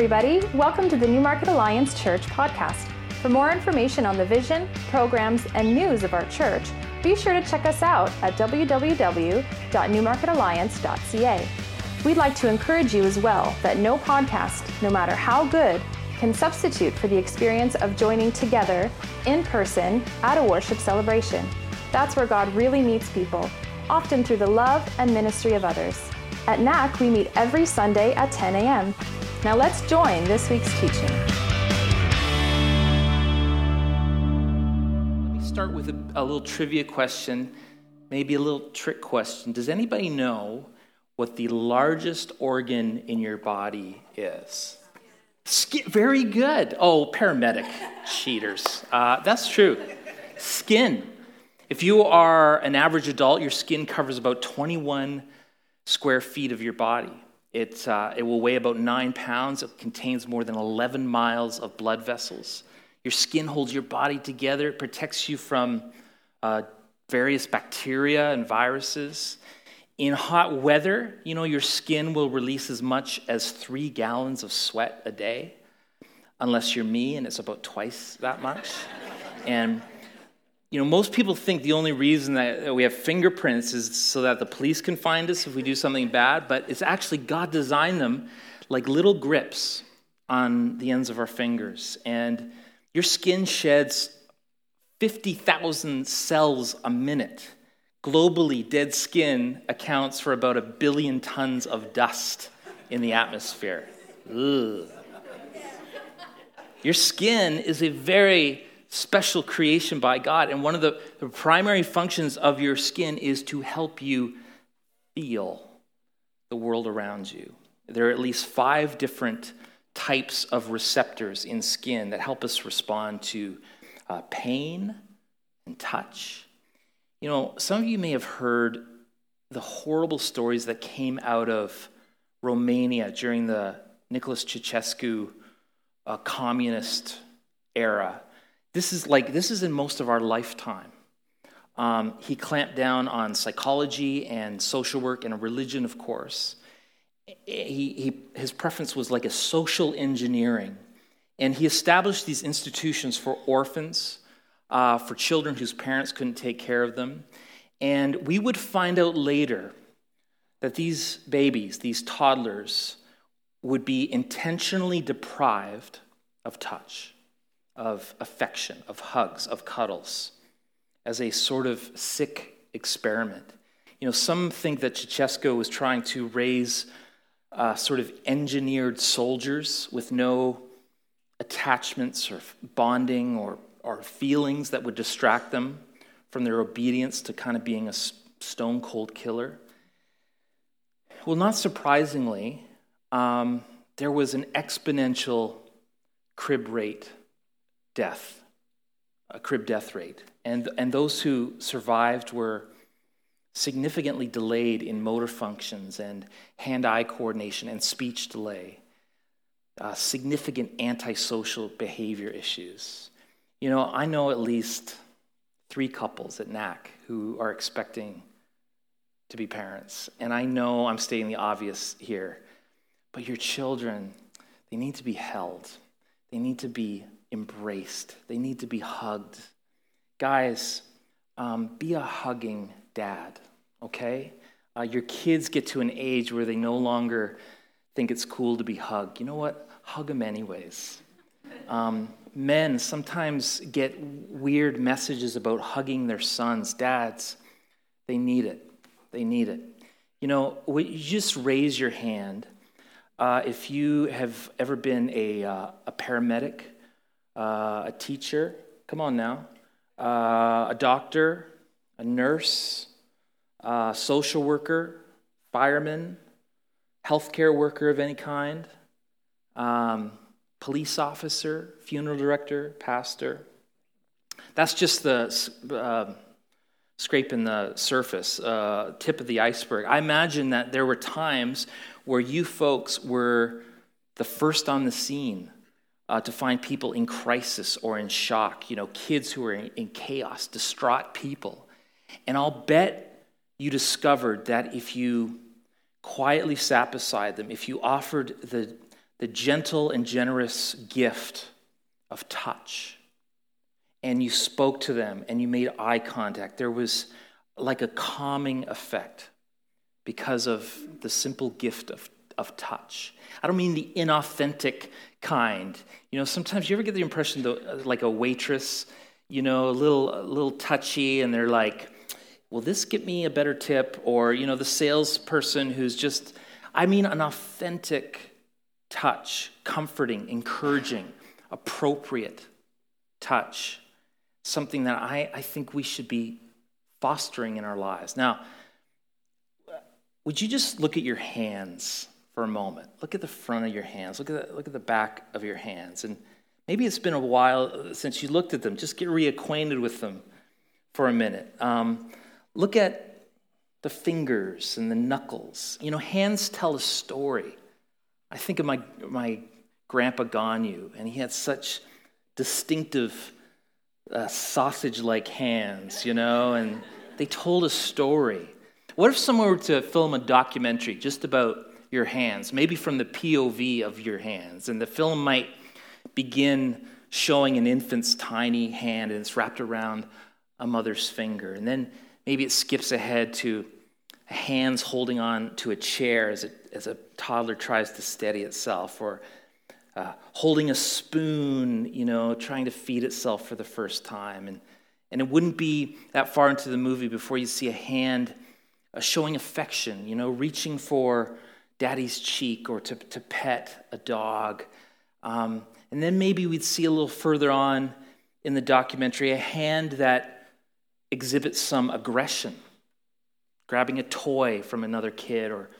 everybody. Welcome to the Newmarket Alliance Church podcast. For more information on the vision, programs, and news of our church, be sure to check us out at www.newmarketalliance.ca. We'd like to encourage you as well that no podcast, no matter how good, can substitute for the experience of joining together in person at a worship celebration. That's where God really meets people, often through the love and ministry of others. At NAC, we meet every Sunday at 10 a.m. Now let's join this week's teaching. Let me start with a, a little trivia question, maybe a little trick question. Does anybody know what the largest organ in your body is? Skin, very good. Oh, paramedic cheaters. Uh, that's true. Skin. If you are an average adult, your skin covers about 21 square feet of your body. It, uh, it will weigh about nine pounds. It contains more than 11 miles of blood vessels. Your skin holds your body together. It protects you from uh, various bacteria and viruses. In hot weather, you know, your skin will release as much as three gallons of sweat a day, unless you're me, and it's about twice that much. and you know, most people think the only reason that we have fingerprints is so that the police can find us if we do something bad, but it's actually God designed them like little grips on the ends of our fingers. And your skin sheds 50,000 cells a minute. Globally, dead skin accounts for about a billion tons of dust in the atmosphere. Ugh. Your skin is a very special creation by God. And one of the, the primary functions of your skin is to help you feel the world around you. There are at least five different types of receptors in skin that help us respond to uh, pain and touch. You know, some of you may have heard the horrible stories that came out of Romania during the Nicholas Ceausescu uh, communist era. This is like, this is in most of our lifetime. Um, he clamped down on psychology and social work and religion, of course. He, he, his preference was like a social engineering. And he established these institutions for orphans, uh, for children whose parents couldn't take care of them. And we would find out later that these babies, these toddlers, would be intentionally deprived of touch of affection, of hugs, of cuddles, as a sort of sick experiment. You know, some think that Ceausescu was trying to raise uh, sort of engineered soldiers with no attachments or bonding or, or feelings that would distract them from their obedience to kind of being a stone cold killer. Well, not surprisingly, um, there was an exponential crib rate death, a crib death rate. And, and those who survived were significantly delayed in motor functions and hand eye coordination and speech delay, uh, significant antisocial behavior issues. You know, I know at least three couples at NAC who are expecting to be parents. And I know I'm stating the obvious here, but your children, they need to be held, they need to be embraced, they need to be hugged. Guys, um, be a hugging dad, okay? Uh, your kids get to an age where they no longer think it's cool to be hugged. You know what? Hug them anyways. Um, men sometimes get weird messages about hugging their sons. Dads, they need it. They need it. You know, you just raise your hand uh, if you have ever been a, uh, a paramedic uh, a teacher, come on now, uh, a doctor, a nurse, a social worker, fireman, healthcare worker of any kind, um, police officer, funeral director, pastor. That's just the uh, scraping the surface, uh, tip of the iceberg. I imagine that there were times where you folks were the first on the scene uh, to find people in crisis or in shock, you know, kids who are in, in chaos, distraught people. And I'll bet you discovered that if you quietly sat beside them, if you offered the, the gentle and generous gift of touch. And you spoke to them and you made eye contact. There was like a calming effect because of the simple gift of, of touch. I don't mean the inauthentic kind. You know, sometimes you ever get the impression that, uh, like a waitress, you know, a little, a little touchy, and they're like, will this get me a better tip? Or, you know, the salesperson who's just, I mean, an authentic touch, comforting, encouraging, appropriate touch. Something that I, I think we should be fostering in our lives. Now, would you just look at your hands for a moment? Look at the front of your hands. Look at the, look at the back of your hands. And maybe it's been a while since you looked at them. Just get reacquainted with them for a minute. Um, Look at the fingers and the knuckles. You know, hands tell a story. I think of my, my grandpa Ganyu, and he had such distinctive uh, sausage like hands, you know, and they told a story. What if someone were to film a documentary just about your hands, maybe from the POV of your hands, and the film might begin showing an infant's tiny hand and it's wrapped around a mother's finger, and then Maybe it skips ahead to hands holding on to a chair as, it, as a toddler tries to steady itself, or uh, holding a spoon, you know, trying to feed itself for the first time. And, and it wouldn't be that far into the movie before you see a hand showing affection, you know, reaching for daddy's cheek or to, to pet a dog. Um, and then maybe we'd see a little further on in the documentary a hand that exhibits some aggression, grabbing a toy from another kid or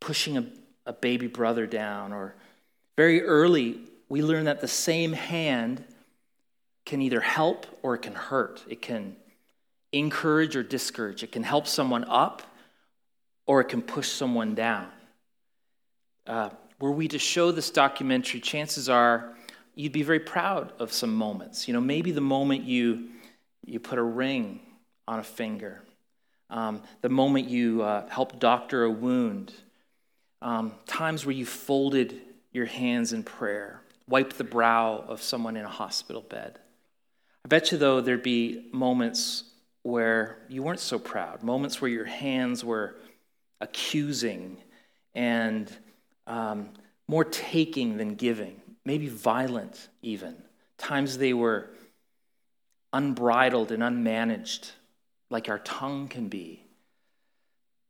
pushing a, a baby brother down. Or very early, we learn that the same hand can either help or it can hurt. It can encourage or discourage. It can help someone up or it can push someone down. Uh, were we to show this documentary, chances are you'd be very proud of some moments. You know, maybe the moment you you put a ring on a finger, um, the moment you uh, help doctor a wound, um, times where you folded your hands in prayer, wiped the brow of someone in a hospital bed. I bet you, though, there'd be moments where you weren't so proud, moments where your hands were accusing and um, more taking than giving, maybe violent even. Times they were unbridled and unmanaged, like our tongue can be.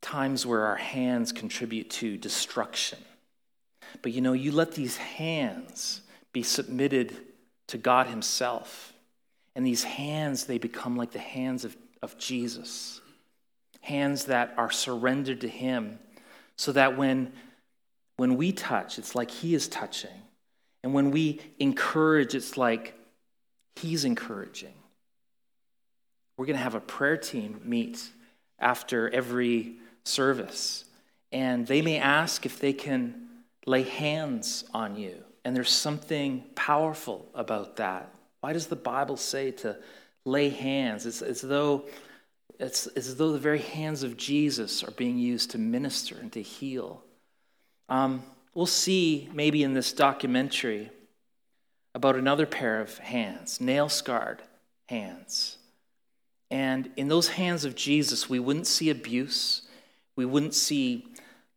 Times where our hands contribute to destruction. But you know, you let these hands be submitted to God Himself. And these hands, they become like the hands of, of Jesus. Hands that are surrendered to Him, so that when, when we touch, it's like He is touching. And when we encourage, it's like He's encouraging. We're going to have a prayer team meet after every service, and they may ask if they can lay hands on you. And there's something powerful about that. Why does the Bible say to lay hands? It's, as though it's, as though the very hands of Jesus are being used to minister and to heal. Um, we'll see maybe in this documentary about another pair of hands, nail scarred hands. And in those hands of Jesus, we wouldn't see abuse, we wouldn't see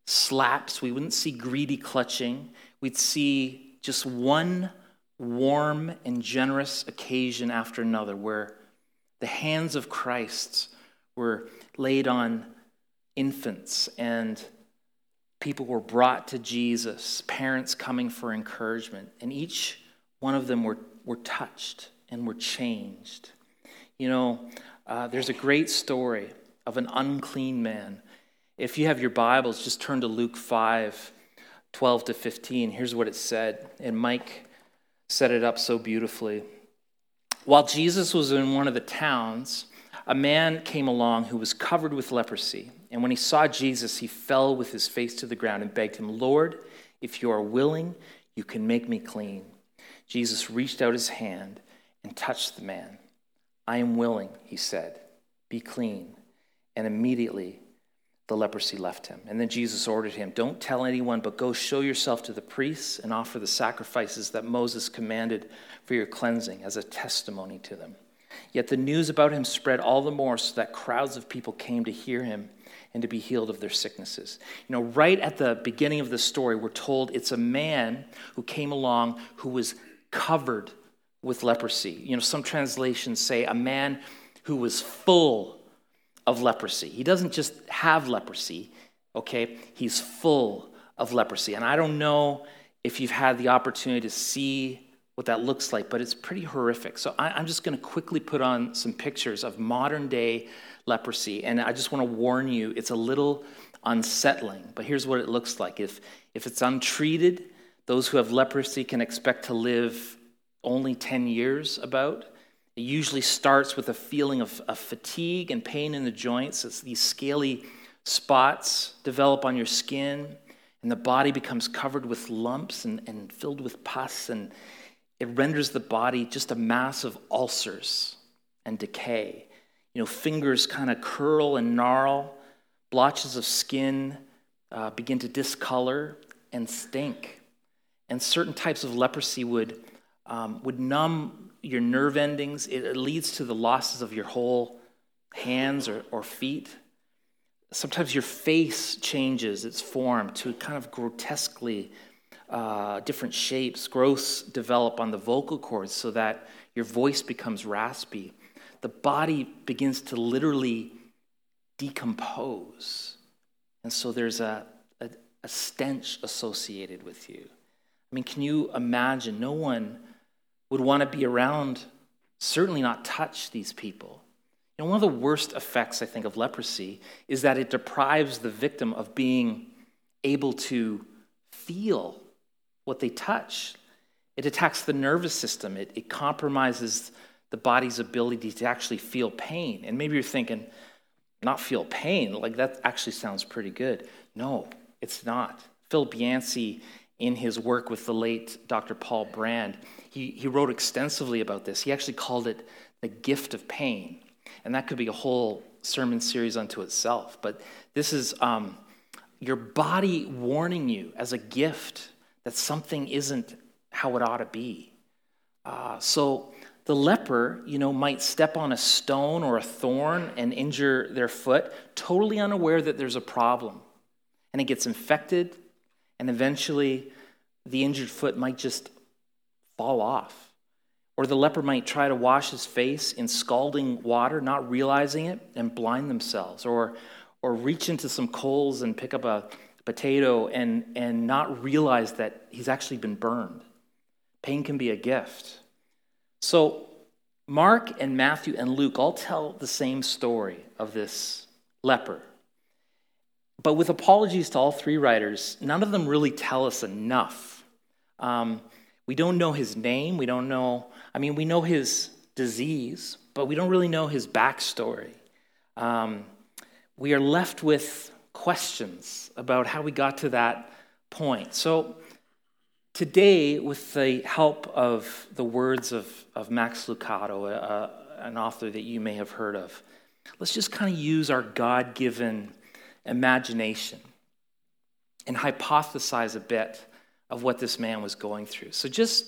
slaps, we wouldn't see greedy clutching. We'd see just one warm and generous occasion after another where the hands of Christ were laid on infants and people were brought to Jesus, parents coming for encouragement, and each one of them were, were touched and were changed. You know, uh, there's a great story of an unclean man. If you have your Bibles, just turn to Luke 5 12 to 15. Here's what it said. And Mike set it up so beautifully. While Jesus was in one of the towns, a man came along who was covered with leprosy. And when he saw Jesus, he fell with his face to the ground and begged him, Lord, if you are willing, you can make me clean. Jesus reached out his hand and touched the man. I am willing, he said. Be clean. And immediately the leprosy left him. And then Jesus ordered him, Don't tell anyone, but go show yourself to the priests and offer the sacrifices that Moses commanded for your cleansing as a testimony to them. Yet the news about him spread all the more so that crowds of people came to hear him and to be healed of their sicknesses. You know, right at the beginning of the story, we're told it's a man who came along who was covered with leprosy. You know, some translations say a man who was full of leprosy. He doesn't just have leprosy, okay? He's full of leprosy. And I don't know if you've had the opportunity to see what that looks like, but it's pretty horrific. So I, am just going to quickly put on some pictures of modern day leprosy. And I just want to warn you, it's a little unsettling. But here's what it looks like if, if it's untreated, those who have leprosy can expect to live only 10 years about. It usually starts with a feeling of, of fatigue and pain in the joints as these scaly spots develop on your skin, and the body becomes covered with lumps and, and filled with pus, and it renders the body just a mass of ulcers and decay. Know, fingers kind of curl and gnarl, blotches of skin uh, begin to discolor and stink. And certain types of leprosy would, um, would numb your nerve endings. It, it, leads to the losses of your whole hands or, or feet. Sometimes your face changes its form to kind of grotesquely uh, different shapes. Growths develop on the vocal cords so that your voice becomes raspy. The body begins to literally decompose. And so there's a, a, a stench associated with you. I mean, can you imagine? No one would want to be around, certainly not touch these people. You know, one of the worst effects, I think, of leprosy is that it deprives the victim of being able to feel what they touch. It attacks the nervous system, it, it compromises the body's ability to actually feel pain. And maybe you're thinking, not feel pain, like that actually sounds pretty good. No, it's not. Philip Yancey, in his work with the late Dr. Paul Brand, he, he wrote extensively about this. He actually called it the gift of pain. And that could be a whole sermon series unto itself. But this is um, your body warning you as a gift that something isn't how it ought to be. Uh, so the leper, you know, might step on a stone or a thorn and injure their foot, totally unaware that there's a problem. And it gets infected, and eventually the injured foot might just fall off. Or the leper might try to wash his face in scalding water, not realizing it, and blind themselves. Or, or reach into some coals and pick up a potato and, and not realize that he's actually been burned. Pain can be a gift. So, Mark and Matthew and Luke all tell the same story of this leper. But with apologies to all three writers, none of them really tell us enough. Um, we don't know his name. We don't know, I mean, we know his disease, but we don't really know his backstory. Um, we are left with questions about how we got to that point. So, today, with the help of the words of, of Max Lucado, uh, an author that you may have heard of, let's just kind of use our God given imagination and hypothesize a bit of what this man was going through. So, just,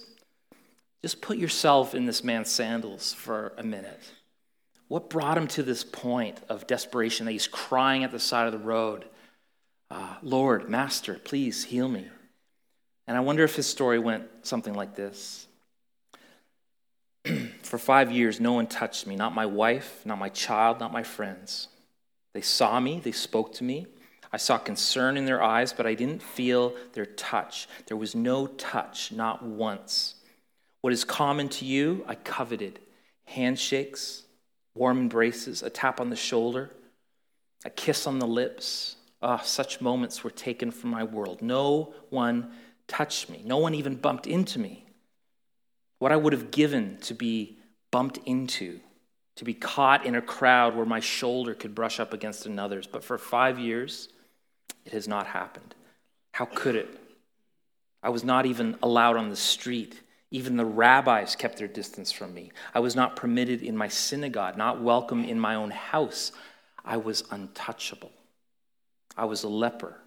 just put yourself in this man's sandals for a minute. What brought him to this point of desperation that he's crying at the side of the road, uh, Lord, Master, please heal me? And I wonder if his story went something like this For five years, no one touched me, not my wife, not my child, not my friends. They saw me, they spoke to me. I saw concern in their eyes, but I didn't feel their touch. There was no touch, not once. What is common to you, I coveted handshakes, warm embraces, a tap on the shoulder, a kiss on the lips. Ah, oh, such moments were taken from my world. No one touched me, no one even bumped into me. What I would have given to be bumped into, to be caught in a crowd where my shoulder could brush up against another's. But for five years, it has not happened. How could it? I was not even allowed on the street. Even the rabbis kept their distance from me. I was not permitted in my synagogue, not welcome in my own house. I was untouchable. I was a leper,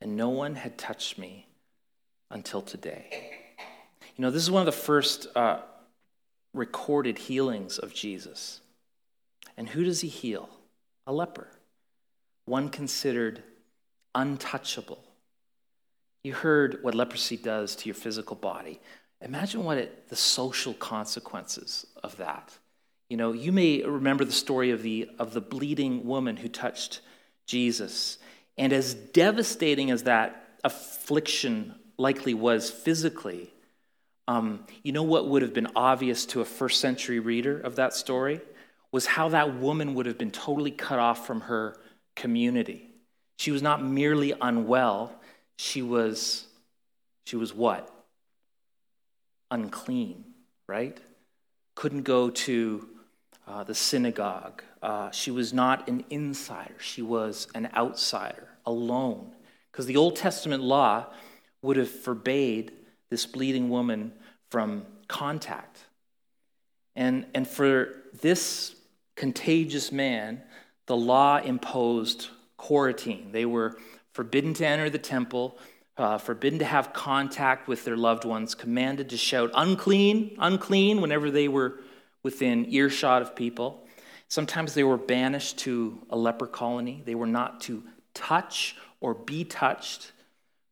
and no one had touched me until today. You know, this is one of the first uh, recorded healings of Jesus. And who does he heal? A leper, one considered untouchable. You heard what leprosy does to your physical body. Imagine what it, the social consequences of that. You know, you may remember the story of the, of the bleeding woman who touched Jesus. And as devastating as that affliction likely was physically, um, you know what would have been obvious to a first century reader of that story? Was how that woman would have been totally cut off from her community. She was not merely unwell, she was, she was what? Unclean, right? Couldn't go to uh, the synagogue. Uh, she was not an insider, she was an outsider, alone. Because the Old Testament law would have forbade this bleeding woman from contact. And, and for this contagious man, the law imposed quarantine. They were forbidden to enter the temple, uh, forbidden to have contact with their loved ones, commanded to shout unclean, unclean whenever they were within earshot of people. Sometimes they were banished to a leper colony. They were not to touch or be touched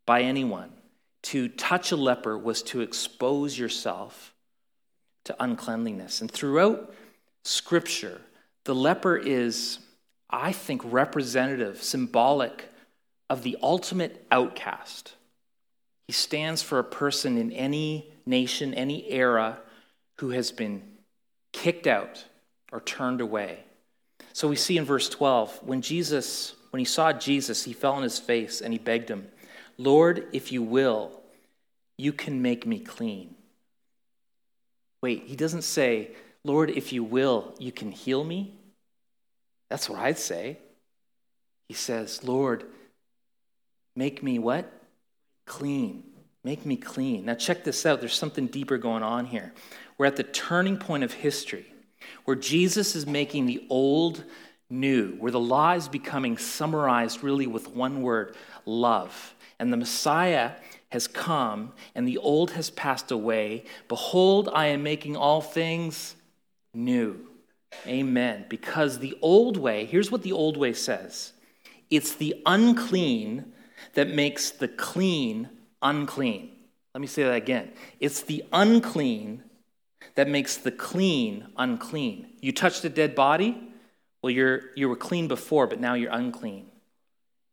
by anyone. To touch a leper was to expose yourself to uncleanliness. And throughout Scripture, the leper is, I think, representative, symbolic of the ultimate outcast. He stands for a person in any nation, any era, who has been kicked out or turned away. So we see in verse 12, when Jesus, when he saw Jesus, he fell on his face and he begged him, Lord, if you will, you can make me clean. Wait, he doesn't say, Lord, if you will, you can heal me. That's what I'd say. He says, Lord, make me what? Clean. Make me clean. Now, check this out. There's something deeper going on here. We're at the turning point of history where Jesus is making the old new, where the law is becoming summarized really with one word love. And the Messiah has come, and the old has passed away. Behold, I am making all things new. Amen. Because the old way, here's what the old way says it's the unclean that makes the clean unclean. Let me say that again. It's the unclean that makes the clean unclean. You touched a dead body? Well, you're, you were clean before, but now you're unclean.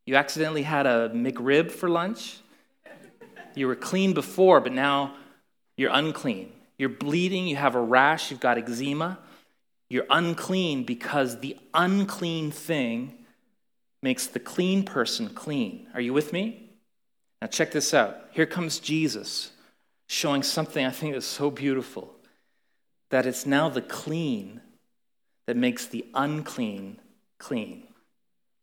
You accidentally had a McRib for lunch? You were clean before, but now you're unclean. You're bleeding, you have a rash, you've got eczema. You're unclean because the unclean thing makes the clean person clean. Are you with me? Now, check this out. Here comes Jesus showing something I think is so beautiful that it's now the clean that makes the unclean clean.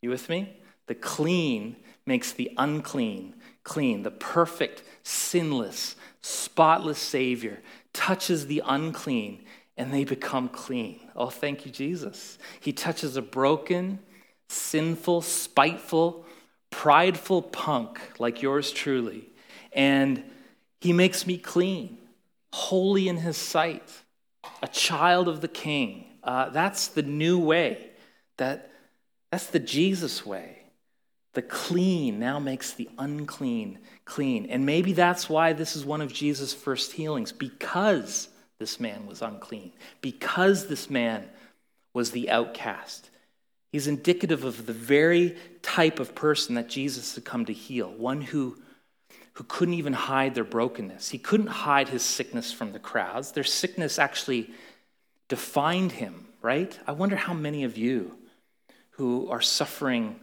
You with me? The clean makes the unclean clean. The perfect, sinless, spotless Savior touches the unclean and they become clean. Oh, thank you, Jesus. He touches a broken, sinful, spiteful, prideful punk like yours truly, and he makes me clean, holy in his sight a child of the king. Uh, that's the new way. That, that's the Jesus way. The clean now makes the unclean clean. And maybe that's why this is one of Jesus' first healings, because this man was unclean, because this man was the outcast. He's indicative of the very type of person that Jesus had come to heal, one who who couldn't even hide their brokenness. He couldn't hide his sickness from the crowds. Their sickness actually defined him, right? I wonder how many of you who are suffering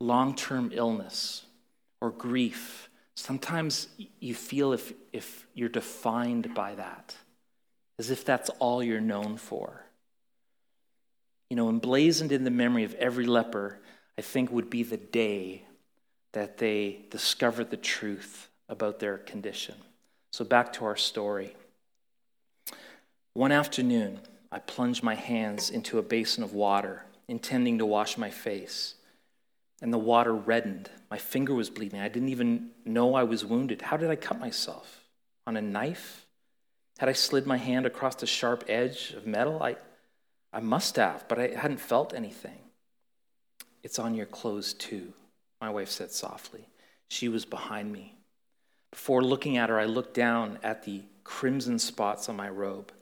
long term illness or grief, sometimes you feel if, if you're defined by that, as if that's all you're known for. You know, emblazoned in the memory of every leper, I think would be the day that they discovered the truth about their condition. So, back to our story. One afternoon, I plunged my hands into a basin of water, intending to wash my face. And the water reddened. My finger was bleeding. I didn't even know I was wounded. How did I cut myself? On a knife? Had I slid my hand across the sharp edge of metal? I, I must have, but I hadn't felt anything. It's on your clothes, too, my wife said softly. She was behind me. Before looking at her, I looked down at the crimson spots on my robe.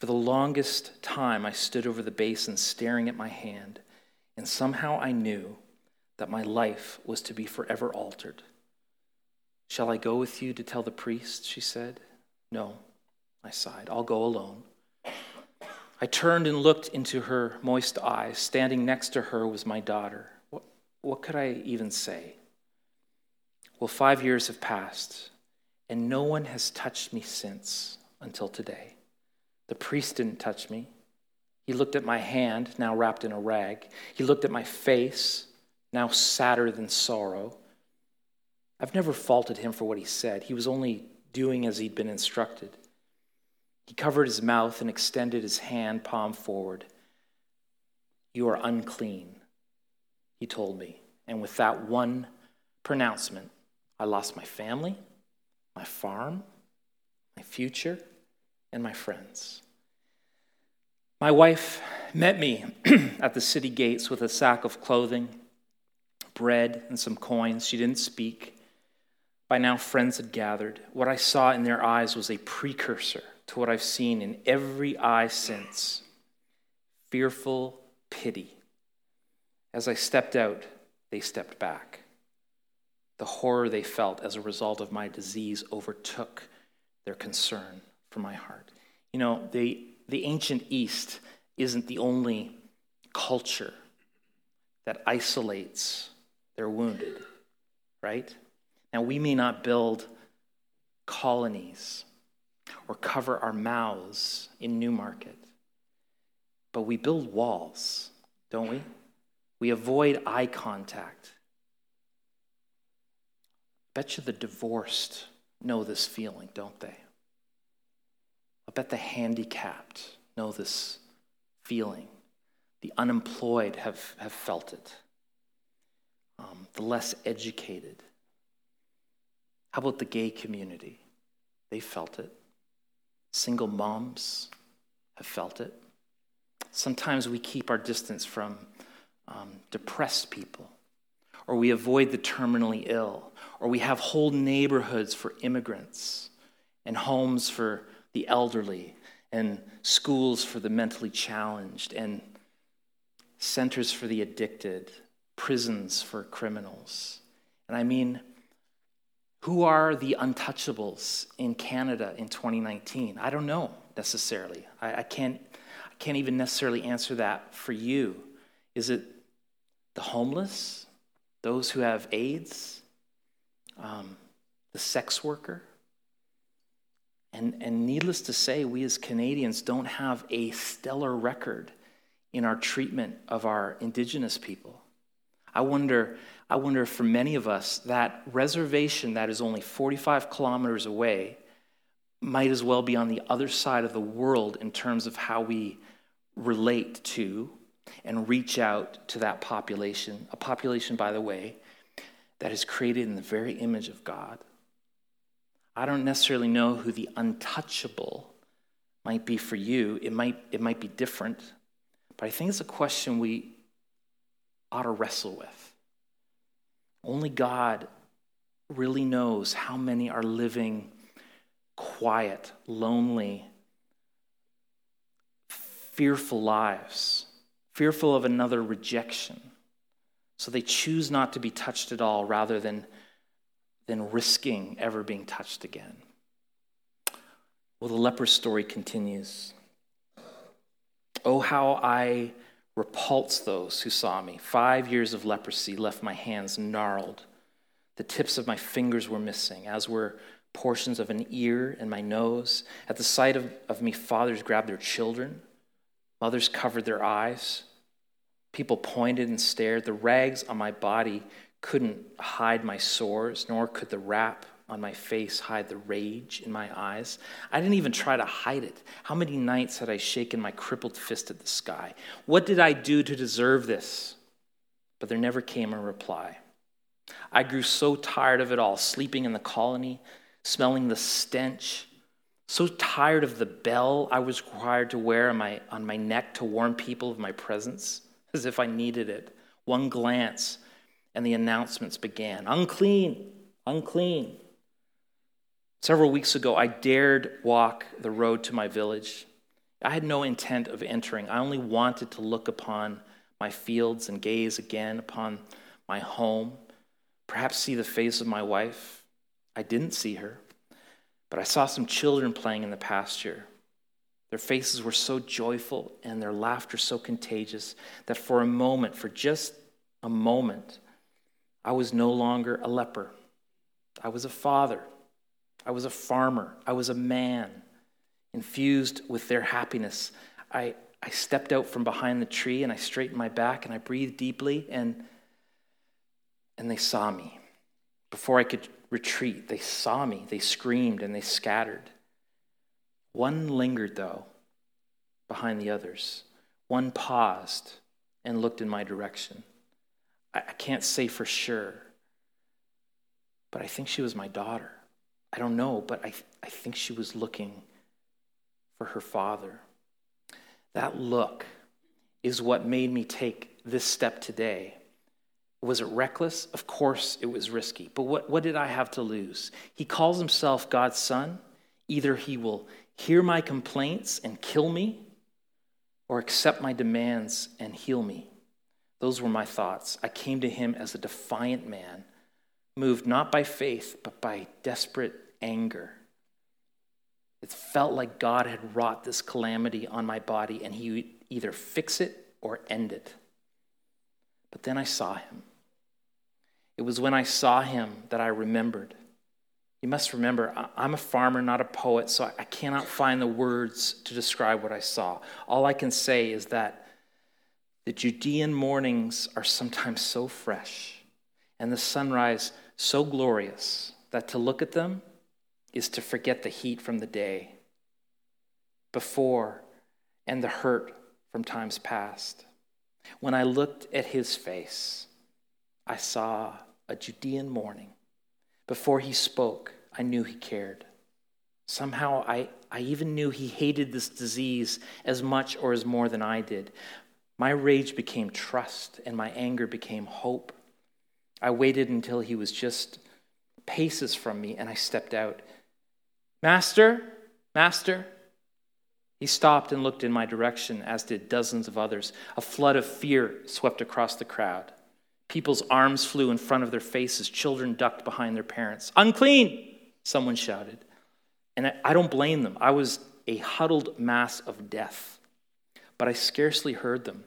For the longest time, I stood over the basin staring at my hand, and somehow I knew that my life was to be forever altered. Shall I go with you to tell the priest? She said. No, I sighed. I'll go alone. I turned and looked into her moist eyes. Standing next to her was my daughter. What, what could I even say? Well, five years have passed, and no one has touched me since until today. The priest didn't touch me. He looked at my hand, now wrapped in a rag. He looked at my face, now sadder than sorrow. I've never faulted him for what he said. He was only doing as he'd been instructed. He covered his mouth and extended his hand palm forward. You are unclean, he told me. And with that one pronouncement, I lost my family, my farm, my future, and my friends. My wife met me at the city gates with a sack of clothing bread, and some coins. She didn't speak. By now, friends had gathered. What I saw in their eyes was a precursor to what I've seen in every eye since fearful pity. As I stepped out, they stepped back. The horror they felt as a result of my disease overtook their concern for my heart. You know, the, the ancient East isn't the only culture that isolates their wounded, right? Now, we may not build colonies or cover our mouths in Newmarket, but we build walls, don't we? We avoid eye contact. Bet you the divorced know this feeling, don't they? I bet the handicapped know this feeling. The unemployed have, have felt it um, the less educated. How about the gay community? They felt it. Single moms have felt it. Sometimes we keep our distance from um, depressed people, or we avoid the terminally ill, or we have whole neighborhoods for immigrants, and homes for the elderly, and schools for the mentally challenged, and centers for the addicted, prisons for criminals. And I mean, who are the untouchables in Canada in 2019? I don't know necessarily. I, I, can't, I can't even necessarily answer that for you. Is it the homeless, those who have AIDS, um, the sex worker? And, and needless to say, we as Canadians don't have a stellar record in our treatment of our Indigenous people. I wonder, I wonder for many of us, that reservation that is only 45 kilometers away might as well be on the other side of the world in terms of how we relate to and reach out to that population. A population, by the way, that is created in the very image of God. I don't necessarily know who the untouchable might be for you. It might, it might be different, but I think it's a question we ought to wrestle with. Only God really knows how many are living quiet, lonely, fearful lives, fearful of another rejection. So they choose not to be touched at all rather than, than risking ever being touched again. Well, the leper story continues. Oh, how I repulse those who saw me. Five years of leprosy left my hands gnarled. The tips of my fingers were missing, as were portions of an ear and my nose. At the sight of, of me, fathers grabbed their children, mothers covered their eyes. People pointed and stared. The rags on my body couldn't hide my sores, nor could the wrap on my face hide the rage in my eyes. I didn't even try to hide it. How many nights had I shaken my crippled fist at the sky? What did I do to deserve this? but there never came a reply. I grew so tired of it all, sleeping in the colony, smelling the stench, so tired of the bell I was required to wear on my, on my neck to warn people of my presence, as if I needed it. One glance, and the announcements began unclean, unclean. Several weeks ago, I dared walk the road to my village. I had no intent of entering. I only wanted to look upon my fields and gaze again upon my home, perhaps see the face of my wife. I didn't see her, but I saw some children playing in the pasture. Their faces were so joyful and their laughter so contagious that for a moment, for just a moment, I was no longer a leper. I was a father. I was a farmer. I was a man. Infused with their happiness, I, I stepped out from behind the tree and I straightened my back and I breathed deeply and, and they saw me. Before I could retreat, they saw me. They screamed and they scattered. One lingered, though, behind the others. One paused and looked in my direction. I, I can't say for sure, but I think she was my daughter. I don't know, but I, I think she was looking for her father. That look is what made me take this step today. Was it reckless? Of course it was risky. But what, what did I have to lose? He calls himself God's son. Either he will hear my complaints and kill me, or accept my demands and heal me. Those were my thoughts. I came to him as a defiant man, moved not by faith, but by desperate anger. It felt like God had wrought this calamity on my body and he would either fix it or end it. But then I saw him. It was when I saw him that I remembered. You must remember, I'm a farmer, not a poet, so I cannot find the words to describe what I saw. All I can say is that the Judean mornings are sometimes so fresh and the sunrise so glorious that to look at them is to forget the heat from the day before and the hurt from times past. When I looked at his face, I saw a Judean morning. Before he spoke, I knew he cared. Somehow, I, I even knew he hated this disease as much or as more than I did. My rage became trust, and my anger became hope. I waited until he was just paces from me, and I stepped out. Master, Master. He stopped and looked in my direction, as did dozens of others. A flood of fear swept across the crowd. People's arms flew in front of their faces. Children ducked behind their parents. Unclean, someone shouted. And I don't blame them. I was a huddled mass of death. But I scarcely heard them.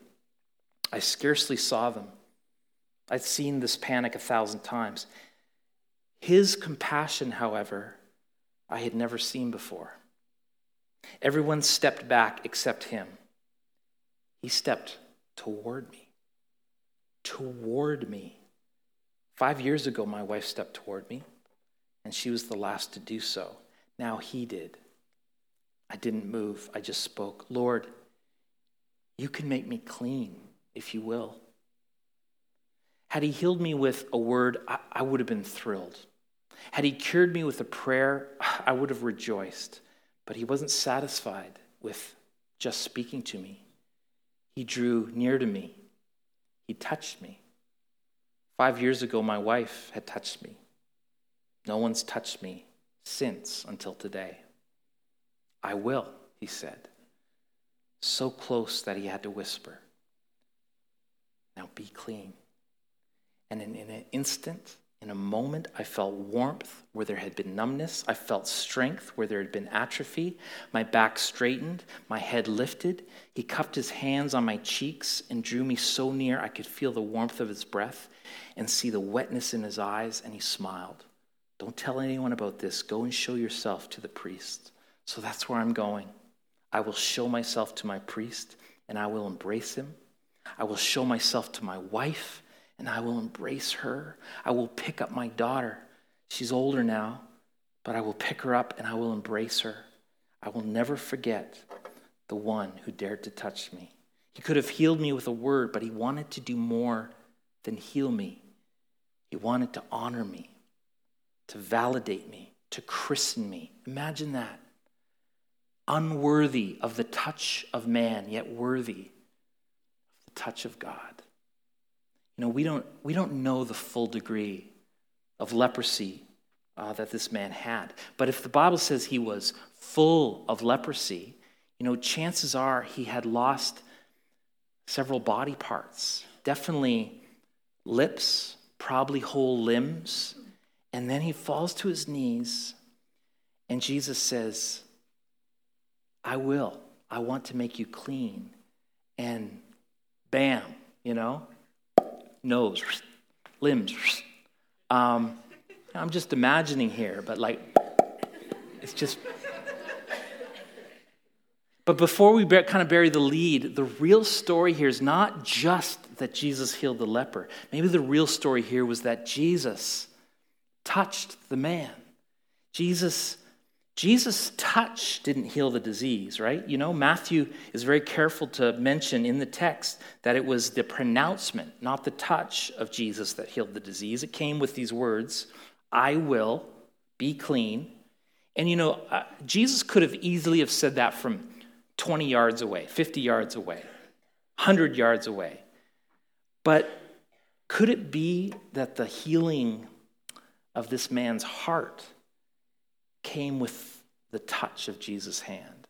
I scarcely saw them. I'd seen this panic a thousand times. His compassion, however, I had never seen before. Everyone stepped back except him. He stepped toward me. Toward me. Five years ago, my wife stepped toward me, and she was the last to do so. Now he did. I didn't move, I just spoke. Lord, you can make me clean if you will. Had he healed me with a word, I, I would have been thrilled. Had he cured me with a prayer, I would have rejoiced. But he wasn't satisfied with just speaking to me. He drew near to me, he touched me. Five years ago, my wife had touched me. No one's touched me since until today. I will, he said. So close that he had to whisper. Now be clean. And in, in an instant, in a moment, I felt warmth where there had been numbness. I felt strength where there had been atrophy. My back straightened, my head lifted. He cupped his hands on my cheeks and drew me so near I could feel the warmth of his breath and see the wetness in his eyes, and he smiled. Don't tell anyone about this. Go and show yourself to the priest. So that's where I'm going. I will show myself to my priest, and I will embrace him. I will show myself to my wife and I will embrace her. I will pick up my daughter. She's older now, but I will pick her up and I will embrace her. I will never forget the one who dared to touch me. He could have healed me with a word, but he wanted to do more than heal me. He wanted to honor me, to validate me, to christen me. Imagine that. Unworthy of the touch of man, yet worthy of the touch of God. You know, we don't, we don't know the full degree of leprosy uh, that this man had. But if the Bible says he was full of leprosy, you know, chances are he had lost several body parts, definitely lips, probably whole limbs. And then he falls to his knees, and Jesus says, I will. I want to make you clean. And bam, you know, nose, limbs. Um, I'm just imagining here, but like, it's just. But before we kind of bury the lead, the real story here is not just that Jesus healed the leper. Maybe the real story here was that Jesus touched the man. Jesus Jesus' touch didn't heal the disease, right? You know, Matthew is very careful to mention in the text that it was the pronouncement, not the touch of Jesus that healed the disease. It came with these words I will be clean. And you know, uh, Jesus could have easily have said that from 20 yards away, 50 yards away, 100 yards away. But could it be that the healing of this man's heart came with the touch of Jesus' hand?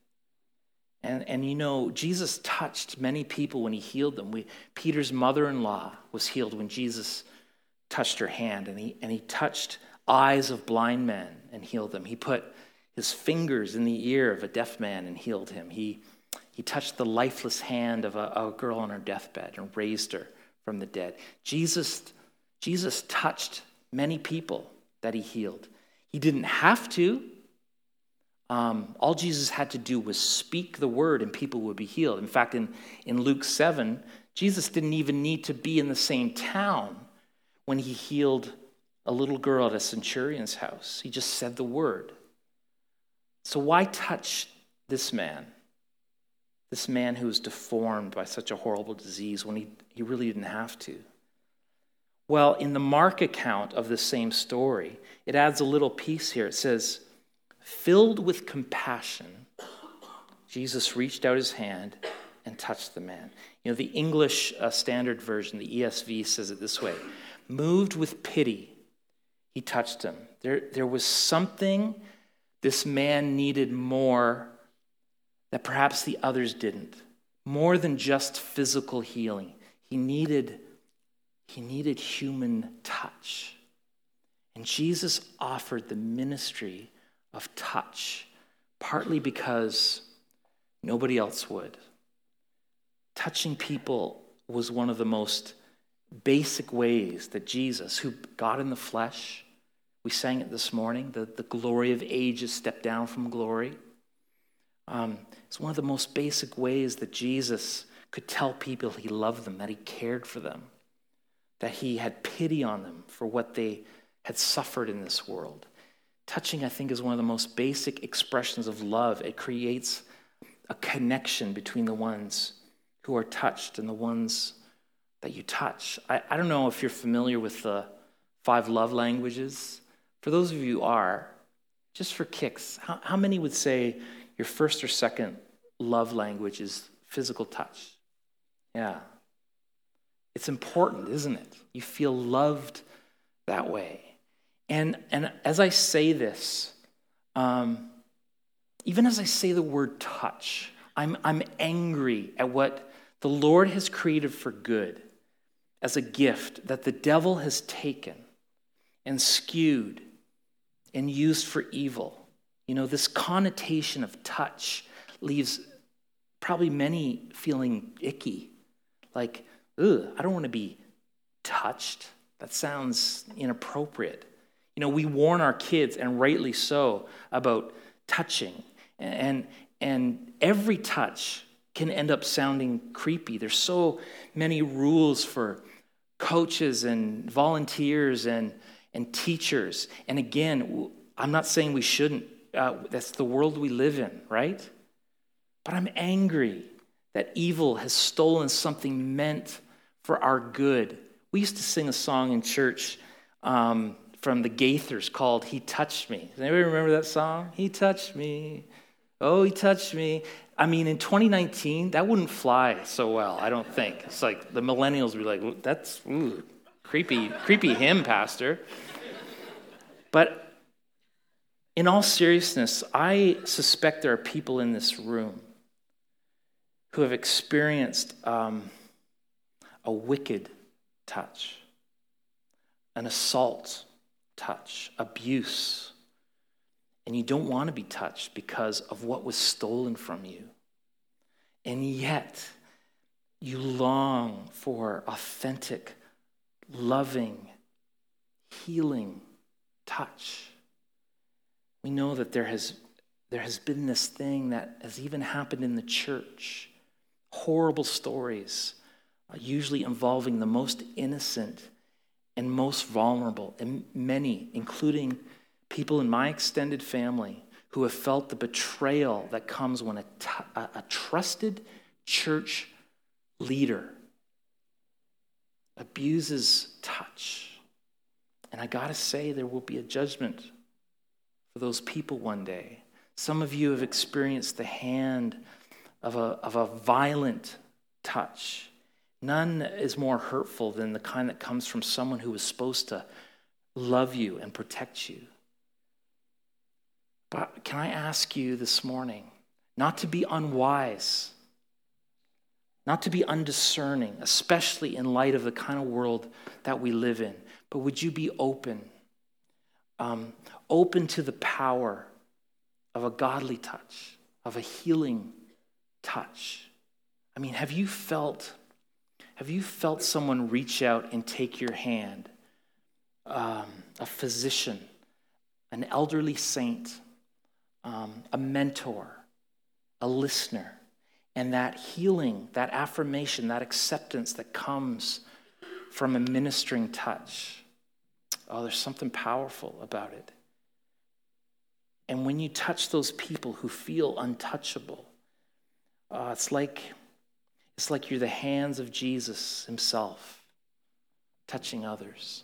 And, and you know, Jesus touched many people when he healed them. We, Peter's mother in law was healed when Jesus touched her hand, and he, and he touched eyes of blind men and healed them. He put his fingers in the ear of a deaf man and healed him. He, he touched the lifeless hand of a, a girl on her deathbed and raised her from the dead. Jesus, Jesus touched many people that he healed. He didn't have to. Um, all Jesus had to do was speak the word and people would be healed. In fact, in, in Luke 7, Jesus didn't even need to be in the same town when he healed a little girl at a centurion's house. He just said the word. So, why touch this man? This man who was deformed by such a horrible disease when he, he really didn't have to. Well, in the Mark account of the same story, it adds a little piece here. It says, Filled with compassion, Jesus reached out his hand and touched the man. You know, the English uh, Standard Version, the ESV, says it this way Moved with pity, he touched him. There, there was something this man needed more that perhaps the others didn't. More than just physical healing. He needed, he needed human touch. And Jesus offered the ministry of touch, partly because nobody else would. Touching people was one of the most basic ways that Jesus, who got in the flesh, we sang it this morning, the, the glory of ages stepped down from glory. Um, it's one of the most basic ways that Jesus could tell people he loved them, that he cared for them, that he had pity on them for what they had suffered in this world. Touching, I think, is one of the most basic expressions of love. It creates a connection between the ones who are touched and the ones that you touch. I, I don't know if you're familiar with the five love languages. For those of you who are, just for kicks, how, how many would say your first or second love language is physical touch? Yeah. It's important, isn't it? You feel loved that way. And, and as I say this, um, even as I say the word touch, I'm, I'm angry at what the Lord has created for good as a gift that the devil has taken and skewed and used for evil. You know, this connotation of touch leaves probably many feeling icky. Like, ugh, I don't want to be touched. That sounds inappropriate. You know, we warn our kids, and rightly so, about touching. And, and every touch can end up sounding creepy. There's so many rules for coaches and volunteers and, and teachers. And again, I'm not saying we shouldn't, uh, that's the world we live in, right? But I'm angry that evil has stolen something meant for our good. We used to sing a song in church um, from the Gaithers called He Touched Me. Does anybody remember that song? He touched me. Oh, he touched me. I mean, in 2019, that wouldn't fly so well, I don't think. It's like the millennials would be like, that's ooh, creepy, creepy hymn, Pastor. But in all seriousness, I suspect there are people in this room who have experienced um, a wicked touch, an assault touch, abuse and you don't want to be touched because of what was stolen from you. And yet, you long for authentic, loving, healing touch. We know that there has, there has been this thing that has even happened in the church horrible stories, usually involving the most innocent and most vulnerable, and many, including people in my extended family who have felt the betrayal that comes when a, t- a trusted church leader abuses touch. And I got to say, there will be a judgment for those people one day. Some of you have experienced the hand of a, of a violent touch. None is more hurtful than the kind that comes from someone who was supposed to love you and protect you. But can I ask you this morning not to be unwise, not to be undiscerning, especially in light of the kind of world that we live in, but would you be open? Um, open to the power of a godly touch, of a healing touch. I mean, have you felt have you felt someone reach out and take your hand? Um, a physician, an elderly saint, um, a mentor, a listener, and that healing, that affirmation, that acceptance that comes from a ministering touch. Oh, there's something powerful about it. And when you touch those people who feel untouchable, uh, it's like it's like you're the hands of Jesus himself touching others.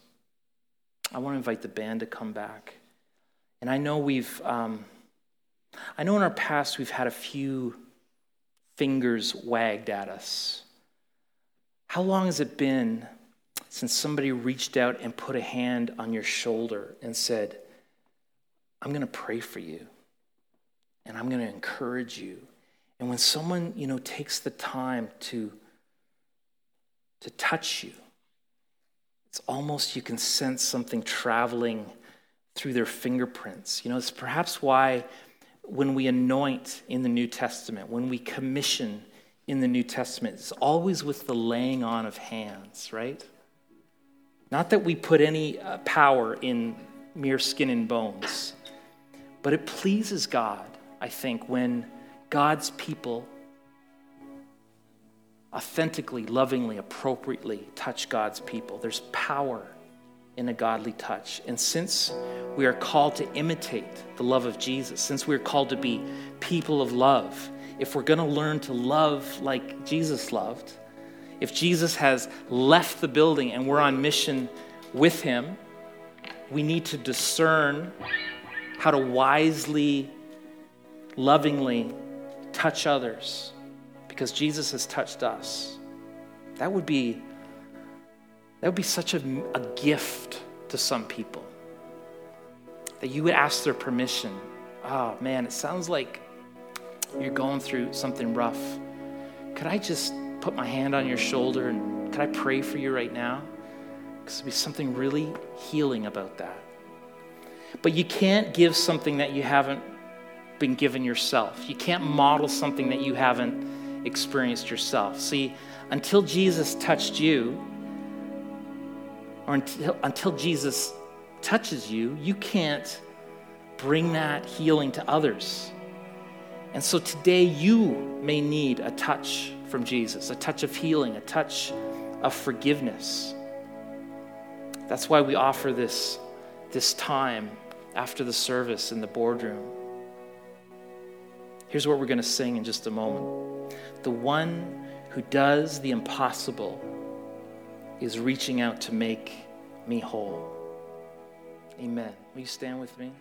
I want to invite the band to come back. And I know we've um, I know in our past we've had a few fingers wagged at us. How long has it been since somebody reached out and put a hand on your shoulder and said, I'm going to pray for you and I'm going to encourage you? And when someone, you know, takes the time to, to touch you, it's almost you can sense something traveling through their fingerprints. You know, it's perhaps why when we anoint in the New Testament, when we commission in the New Testament, it's always with the laying on of hands, right? Not that we put any uh, power in mere skin and bones, but it pleases God, I think, when God's people authentically, lovingly, appropriately touch God's people. There's power in a godly touch. And since we are called to imitate the love of Jesus, since we're called to be people of love, if we're going to learn to love like Jesus loved, if Jesus has left the building and we're on mission with him, we need to discern how to wisely, lovingly touch others because Jesus has touched us. That would be that would be such a, a gift to some people that you would ask their permission. Oh man, it sounds like you're going through something rough. Could I just put my hand on your shoulder and could I pray for you right now? Because there'd be something really healing about that. But you can't give something that you haven't been given yourself. You can't model something that you haven't experienced yourself. See, until Jesus touched you, or until, until Jesus touches you, you can't bring that healing to others. And so today you may need a touch from Jesus, a touch of healing, a touch of forgiveness. That's why we offer this, this time after the service in the boardroom. Here's what we're going to sing in just a moment. The one who does the impossible is reaching out to make me whole. Amen. Will you stand with me?